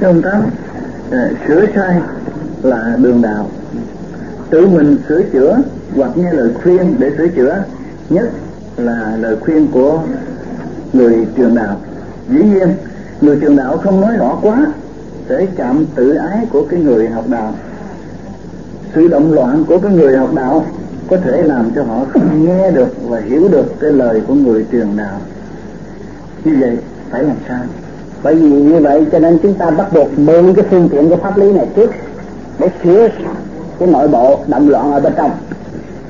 công tác à, sửa sai là đường đạo. Tự mình sửa chữa hoặc nghe lời khuyên để sửa chữa nhất là lời khuyên của người trường đạo. Dĩ nhiên người trường đạo không nói rõ quá để chạm tự ái của cái người học đạo. Sự động loạn của cái người học đạo có thể làm cho họ không nghe được và hiểu được cái lời của người trường đạo. Như vậy phải làm sao? Bởi vì như vậy cho nên chúng ta bắt buộc mượn cái phương tiện của pháp lý này trước để sửa cái nội bộ động loạn ở bên trong.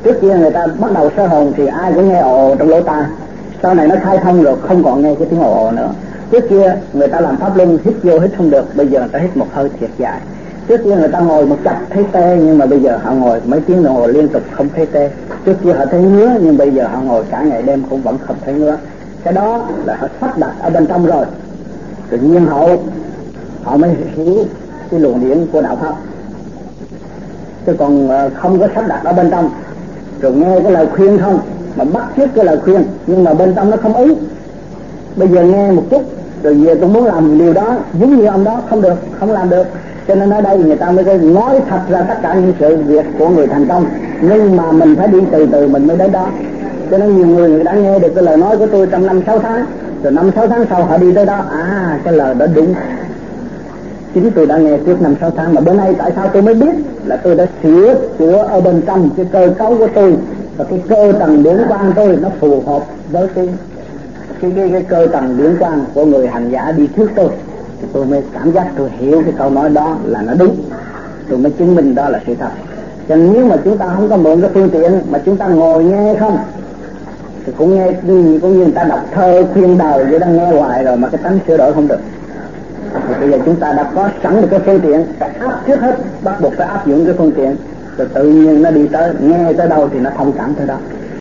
Trước kia người ta bắt đầu sơ hồn thì ai cũng nghe ồ trong lỗ tai. Sau này nó khai thông rồi không còn nghe cái tiếng ồ ồ nữa. Trước kia người ta làm pháp luân hít vô hít không được, bây giờ người ta hít một hơi thiệt dài. Trước kia người ta ngồi một chặt thấy tê, nhưng mà bây giờ họ ngồi mấy tiếng đồng hồ liên tục không thấy tê. Trước kia họ thấy ngứa, nhưng bây giờ họ ngồi cả ngày đêm cũng vẫn không thấy ngứa. Cái đó là họ sắp đặt ở bên trong rồi tự nhiên họ họ mới hiểu cái luồng điển của đạo pháp. Chứ còn ờ, không có sắp đặt ở bên trong. Rồi nghe cái lời khuyên không mà bắt chước cái lời khuyên nhưng mà bên trong nó không ý. Bây giờ nghe một chút rồi về tôi muốn làm điều đó giống như ông đó không được không làm được. Cho nên ở đây người ta mới nói thật ra tất cả những sự việc của người thành công. Nhưng mà mình phải đi từ từ mình mới đến đó. Cho nên nhiều người, người đã nghe được cái lời nói của tôi trong năm sáu tháng rồi năm sáu tháng sau họ đi tới đó. À cái lời đó đúng. Chính tôi đã nghe trước năm sáu tháng mà bữa nay tại sao tôi mới biết? Là tôi đã sửa sửa ở bên trong cái cơ cấu của tôi. Và cái cơ tầng điển quan tôi nó phù hợp với cái cái cái, cái cơ tầng điển quan của người hành giả đi trước tôi. Thì tôi mới cảm giác tôi hiểu cái câu nói đó là nó đúng. Tôi mới chứng minh đó là sự thật. Cho nên nếu mà chúng ta không có mượn cái phương tiện mà chúng ta ngồi nghe không thì cũng nghe, cũng như người ta đọc thơ, khuyên đời vậy đang nghe hoài rồi mà cái tánh sửa đổi không được. Thì bây giờ chúng ta đã có sẵn được cái phương tiện, phải áp trước hết, bắt buộc phải áp dụng cái phương tiện. Rồi tự nhiên nó đi tới, nghe tới đâu thì nó thông cảm tới đó.